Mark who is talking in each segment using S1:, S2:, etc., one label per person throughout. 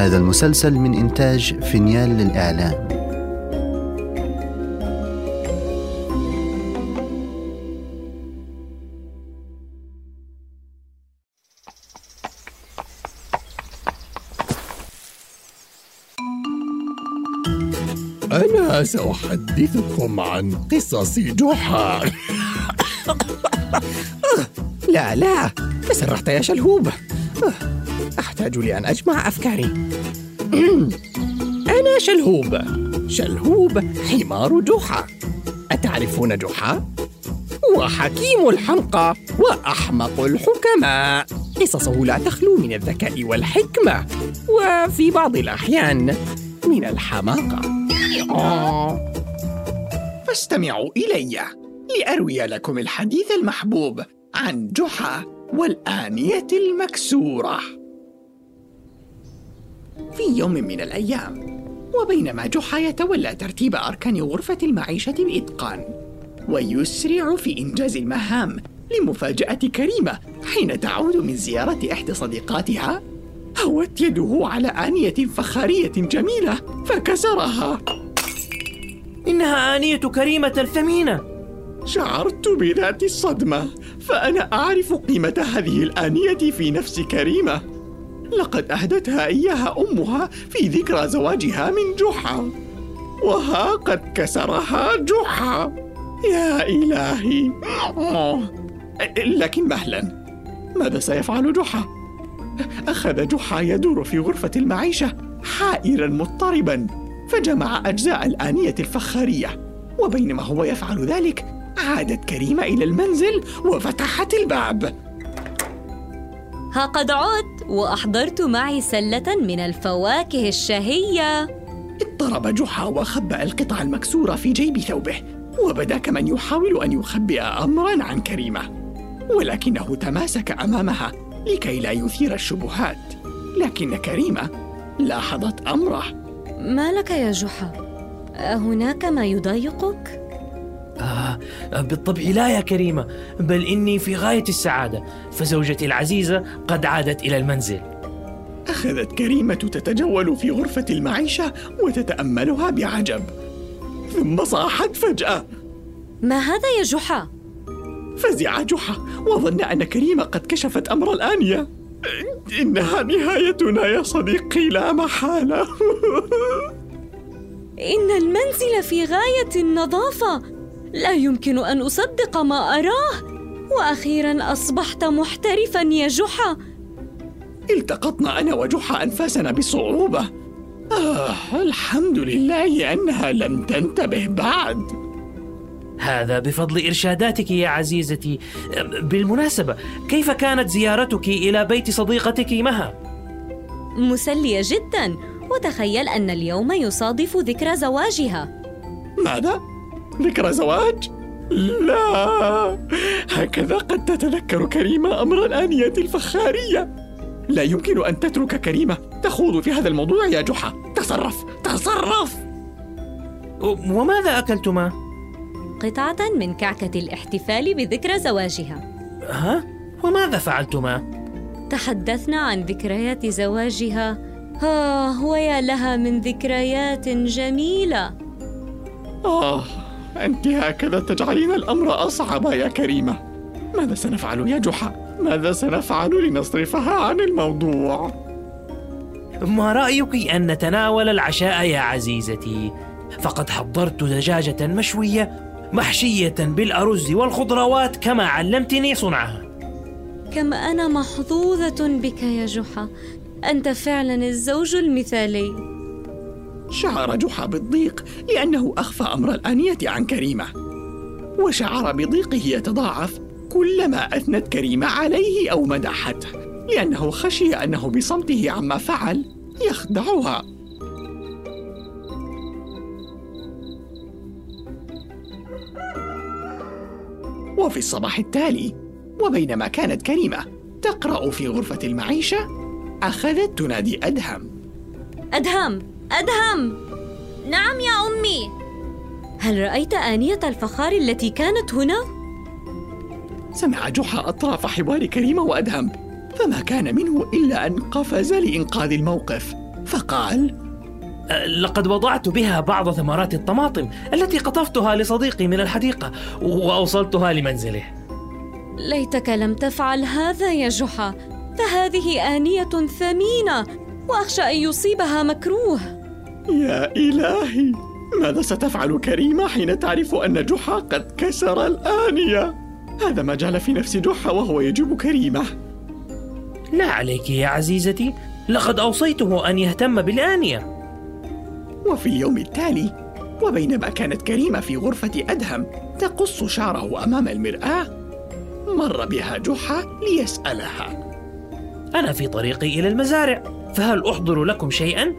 S1: هذا المسلسل من إنتاج فينيال للإعلام.
S2: أنا سأحدثكم عن قصص جحا.
S3: لا لا تسرحت يا شلهوب. أحتاج لأن أجمع أفكاري. أنا شلهوب. شلهوب حمار جحا. أتعرفون جحا؟ هو حكيم الحمقى وأحمق الحكماء. قصصه لا تخلو من الذكاء والحكمة وفي بعض الأحيان من الحماقة. فاستمعوا إلي لأروي لكم الحديث المحبوب عن جحا والآنية المكسورة. في يوم من الأيام وبينما جحا يتولى ترتيب أركان غرفة المعيشة بإتقان ويسرع في إنجاز المهام لمفاجأة كريمة حين تعود من زيارة إحدى صديقاتها. هوت يده على آنية فخارية جميلة فكسرها.
S4: إنها آنية كريمة الثمينة.
S2: شعرت بذات الصدمة فأنا أعرف قيمة هذه الآنية في نفس كريمة. لقد أهدتها إياها أمها في ذكرى زواجها من جحا. وها قد كسرها جحا. يا إلهي. لكن مهلا ماذا سيفعل جحا؟ أخذ جحا يدور في غرفة المعيشة حائرا مضطربا فجمع أجزاء الآنية الفخارية. وبينما هو يفعل ذلك عادت كريمة إلى المنزل وفتحت الباب.
S5: ها قد عدت. وأحضرت معي سلة من الفواكه الشهية
S2: اضطرب جحا وخبأ القطع المكسورة في جيب ثوبه وبدا كمن يحاول أن يخبئ أمرا عن كريمة ولكنه تماسك أمامها لكي لا يثير الشبهات لكن كريمة لاحظت أمره
S5: ما لك يا جحا؟ هناك ما يضايقك؟
S4: آه بالطبع لا يا كريمة بل إني في غاية السعادة. فزوجتي العزيزة قد عادت إلى المنزل.
S2: أخذت كريمة تتجول في غرفة المعيشة وتتأملها بعجب. ثم صاحت فجأة.
S5: ما هذا يا جحا؟
S2: فزع جحا وظن أن كريمة قد كشفت أمر الآنية. إنها نهايتنا يا صديقي لا محالة.
S5: إن المنزل في غاية النظافة. لا يمكن أن أصدق ما أراه. وأخيرا أصبحت محترفا يا جحا.
S2: التقطنا أنا وجحا أنفاسنا بصعوبة. آه الحمد لله أنها لم تنتبه بعد.
S4: هذا بفضل إرشاداتك يا عزيزتي. بالمناسبة كيف كانت زيارتك إلى بيت صديقتك مها؟
S5: مسلية جدا. وتخيل أن اليوم يصادف ذكرى زواجها.
S2: ماذا؟ ذكرى زواج؟ لا. هكذا قد تتذكر كريمة أمر الآنية الفخارية. لا يمكن أن تترك كريمة. تخوض في هذا الموضوع يا جحا. تصرف. تصرف.
S4: وماذا أكلتما؟
S5: قطعة من كعكة الاحتفال بذكرى زواجها.
S4: ها؟ وماذا فعلتما؟
S5: تحدثنا عن ذكريات زواجها. آه ويا لها من ذكريات جميلة.
S2: آه. أنت هكذا تجعلين الأمر أصعب يا كريمة ماذا سنفعل يا جحا؟ ماذا سنفعل لنصرفها عن الموضوع؟
S4: ما رأيك أن نتناول العشاء يا عزيزتي؟ فقد حضرت دجاجة مشوية محشية بالأرز والخضروات كما علمتني صنعها
S5: كم أنا محظوظة بك يا جحا أنت فعلا الزوج المثالي
S2: شعر جحا بالضيق لأنه أخفى أمر الآنية عن كريمة. وشعر بضيقه يتضاعف كلما أثنت كريمة عليه أو مدحته لأنه خشي أنه بصمته عما فعل يخدعها. وفي الصباح التالي وبينما كانت كريمة تقرأ في غرفة المعيشة أخذت تنادي أدهم.
S5: أدهم! أدهم! نعم يا أمي. هل رأيت آنية الفخار التي كانت هنا؟
S2: سمع جحا أطراف حوار كريمة وأدهم فما كان منه إلا أن قفز لإنقاذ الموقف فقال
S4: لقد وضعت بها بعض ثمرات الطماطم التي قطفتها لصديقي من الحديقة وأوصلتها لمنزله.
S5: ليتك لم تفعل هذا يا جحا فهذه آنية ثمينة وأخشى أن يصيبها مكروه.
S6: يا إلهي ماذا ستفعل كريمة حين تعرف أن جحا قد كسر الآنية؟ هذا ما جعل في نفس جحا وهو يجيب كريمة
S4: لا عليك يا عزيزتي لقد أوصيته أن يهتم بالآنية
S2: وفي اليوم التالي وبينما كانت كريمة في غرفة أدهم تقص شعره أمام المرآة مر بها جحا ليسألها
S4: أنا في طريقي إلى المزارع فهل أحضر لكم شيئا؟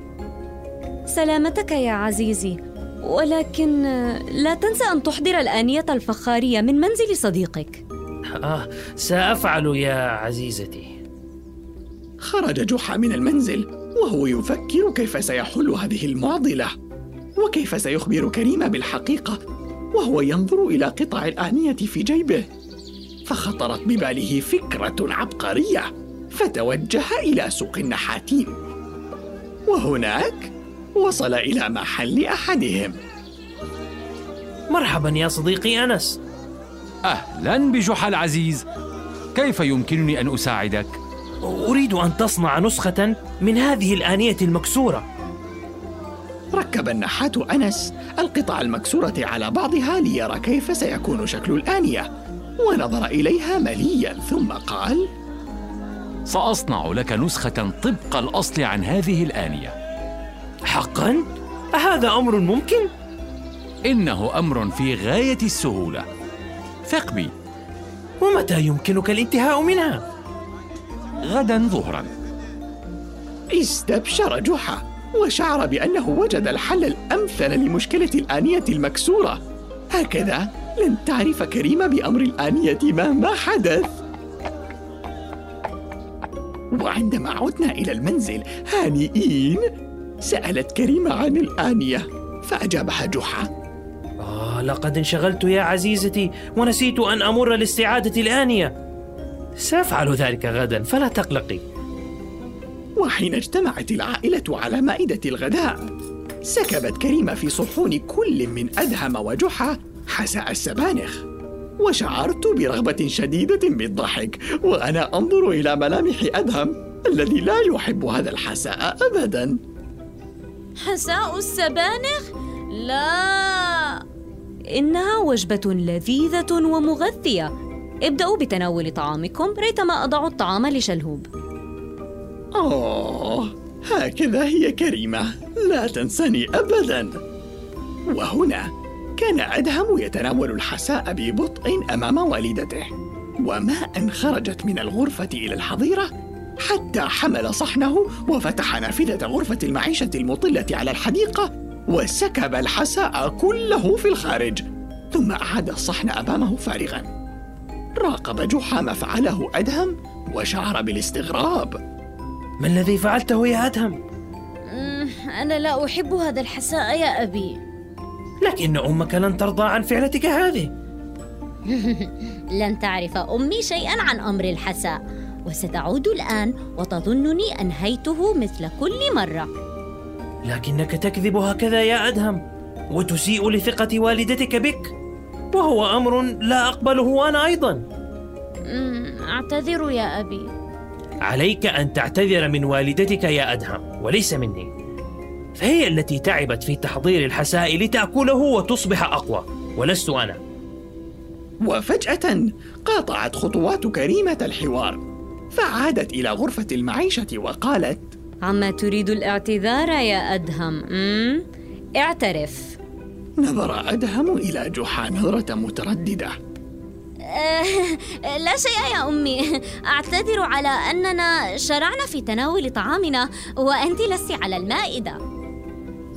S5: سلامتك يا عزيزي. ولكن لا تنسى أن تحضر الآنية الفخارية من منزل صديقك.
S4: آه سأفعل يا عزيزتي.
S2: خرج جحا من المنزل وهو يفكر كيف سيحل هذه المعضلة وكيف سيخبر كريمة بالحقيقة وهو ينظر إلى قطع الآنية في جيبه فخطرت بباله فكرة عبقرية فتوجه إلى سوق النحاتين. وهناك وصل إلى محل أحدهم.
S4: مرحبا يا صديقي أنس.
S7: أهلا بجحا العزيز. كيف يمكنني أن أساعدك؟
S4: أريد أن تصنع نسخة من هذه الآنية المكسورة.
S2: ركب النحات أنس. القطع المكسورة على بعضها ليرى كيف سيكون شكل الآنية. ونظر إليها مليا ثم قال
S7: سأصنع لك نسخة طبق الأصل عن هذه الآنية.
S4: حقا؟ أهذا أمر ممكن؟
S7: إنه أمر في غاية السهولة ثق بي
S4: ومتى يمكنك الانتهاء منها؟
S7: غدا ظهرا
S2: استبشر جحا وشعر بأنه وجد الحل الأمثل لمشكلة الآنية المكسورة هكذا لن تعرف كريمة بأمر الآنية مهما حدث وعندما عدنا إلى المنزل هانئين سألت كريمة عن الآنية فأجابها جحا
S4: آه لقد انشغلت يا عزيزتي ونسيت أن أمر لاستعادة الآنية. سأفعل ذلك غدا فلا تقلقي.
S2: وحين اجتمعت العائلة على مائدة الغداء سكبت كريمة في صحون كل من أدهم وجحا حساء السبانخ. وشعرت برغبة شديدة بالضحك وأنا أنظر إلى ملامح أدهم الذي لا يحب هذا الحساء أبدا.
S5: حساء السبانخ؟ لا. إنها وجبة لذيذة ومغذية. ابدأوا بتناول طعامكم ريثما أضع الطعام لشلهوب.
S2: أوه هكذا هي كريمة. لا تنسني أبدا. وهنا كان أدهم يتناول الحساء ببطء أمام والدته. وما أن خرجت من الغرفة إلى الحظيرة حتى حمل صحنه وفتح نافذة غرفة المعيشة المطلة على الحديقة وسكب الحساء كله في الخارج. ثم أعاد الصحن أمامه فارغا. راقب جحا ما فعله أدهم وشعر بالاستغراب.
S4: ما الذي فعلته يا أدهم؟
S5: أنا لا أحب هذا الحساء يا أبي.
S4: لكن أمك لن ترضى عن فعلتك هذه.
S8: لن تعرف أمي شيئا عن أمر الحساء. وستعود الآن وتظنني أنهيته مثل كل مرة.
S4: لكنك تكذب هكذا يا أدهم وتسيء لثقة والدتك بك وهو أمر لا أقبله أنا أيضا.
S8: أعتذر يا أبي.
S4: عليك أن تعتذر من والدتك يا أدهم وليس مني. فهي التي تعبت في تحضير الحساء لتأكله وتصبح أقوى ولست أنا.
S2: وفجأة قاطعت خطوات كريمة الحوار. فعادت إلى غرفة المعيشة وقالت
S5: عما تريد الاعتذار يا أدهم. مم؟ اعترف.
S2: نظر أدهم إلى جحا نظرة مترددة.
S8: أه لا شيء يا أمي. أعتذر على أننا شرعنا في تناول طعامنا وأنت لست على المائدة.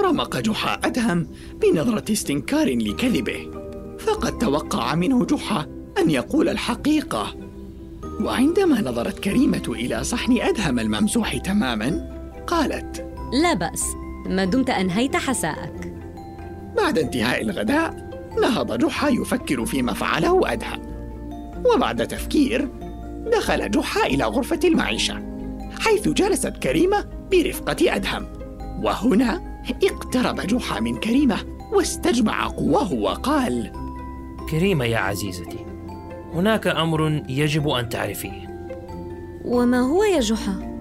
S2: رمق جحا أدهم بنظرة استنكار لكذبه فقد توقع منه جحا أن يقول الحقيقة. وعندما نظرت كريمة إلى صحن أدهم الممسوح تماما قالت
S5: لا بأس ما دمت أنهيت حساءك.
S2: بعد انتهاء الغداء نهض جحا يفكر فيما فعله أدهم. وبعد تفكير دخل جحا إلى غرفة المعيشة حيث جلست كريمة برفقة أدهم. وهنا اقترب جحا من كريمة واستجمع قواه وقال
S4: كريمة يا عزيزتي هناك أمر يجب أن تعرفيه
S5: وما هو يا جحا؟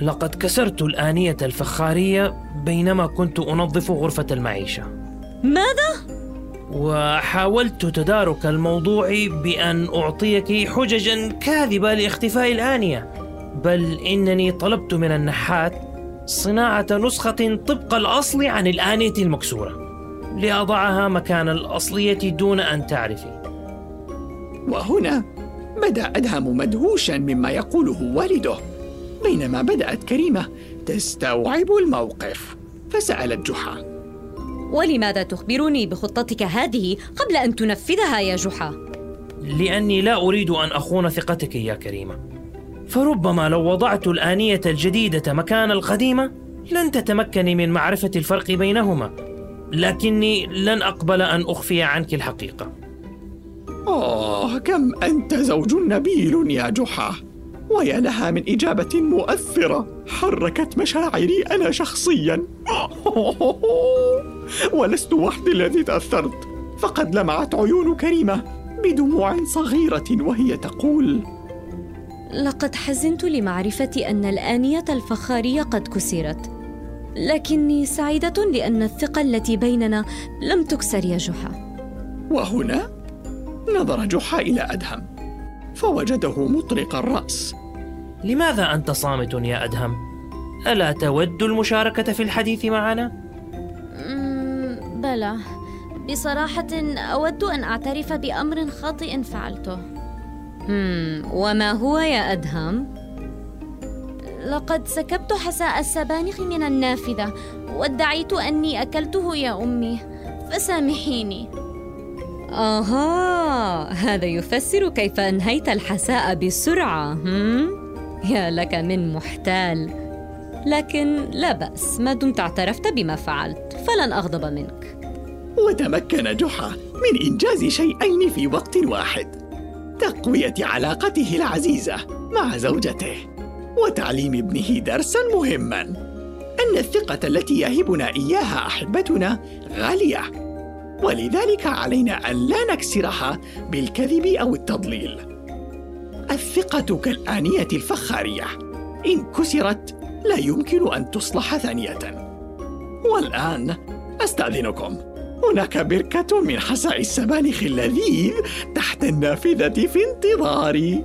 S4: لقد كسرت الآنية الفخارية بينما كنت أنظف غرفة المعيشة
S5: ماذا؟
S4: وحاولت تدارك الموضوع بأن أعطيك حججا كاذبة لاختفاء الآنية بل إنني طلبت من النحات صناعة نسخة طبق الأصل عن الآنية المكسورة لأضعها مكان الأصلية دون أن تعرفي
S2: وهنا بدأ أدهم مدهوشا مما يقوله والده. بينما بدأت كريمة تستوعب الموقف فسالت جحا
S5: ولماذا تخبرني بخطتك هذه قبل أن تنفذها يا جحا؟
S4: لأني لا أريد أن أخون ثقتك يا كريمة. فربما لو وضعت الآنية الجديدة مكان القديمة لن تتمكني من معرفة الفرق بينهما. لكني لن أقبل أن أخفي عنك الحقيقة.
S2: آه كم أنت زوج نبيل يا جحا؟ ويا لها من إجابة مؤثرة حركت مشاعري أنا شخصيا. ولست وحدي الذي تأثرت. فقد لمعت عيون كريمة بدموع صغيرة وهي تقول
S5: لقد حزنت لمعرفة أن الآنية الفخارية قد كسرت. لكني سعيدة لأن الثقة التي بيننا لم تكسر يا جحا.
S2: وهنا نظر جحا إلى أدهم فوجده مطرق الرأس
S4: لماذا أنت صامت يا أدهم؟ ألا تود المشاركة في الحديث معنا؟
S8: مم، بلى بصراحة أود أن أعترف بأمر خاطئ فعلته
S5: وما هو يا أدهم؟
S8: لقد سكبت حساء السبانخ من النافذة وادعيت أني أكلته يا أمي فسامحيني
S5: آها هذا يفسر كيف أنهيت الحساء بسرعة هم؟ يا لك من محتال. لكن لا بأس ما دمت اعترفت بما فعلت فلن أغضب منك.
S2: وتمكن جحا من إنجاز شيئين في وقت واحد. تقوية علاقته العزيزة مع زوجته وتعليم ابنه درسا مهما. أن الثقة التي يهبنا إياها أحبتنا غالية. ولذلك علينا أن لا نكسرها بالكذب أو التضليل. الثقة كالآنية الفخارية. إن كسرت لا يمكن أن تصلح ثانية. والآن أستأذنكم. هناك بركة من حساء السبانخ اللذيذ تحت النافذة في انتظاري.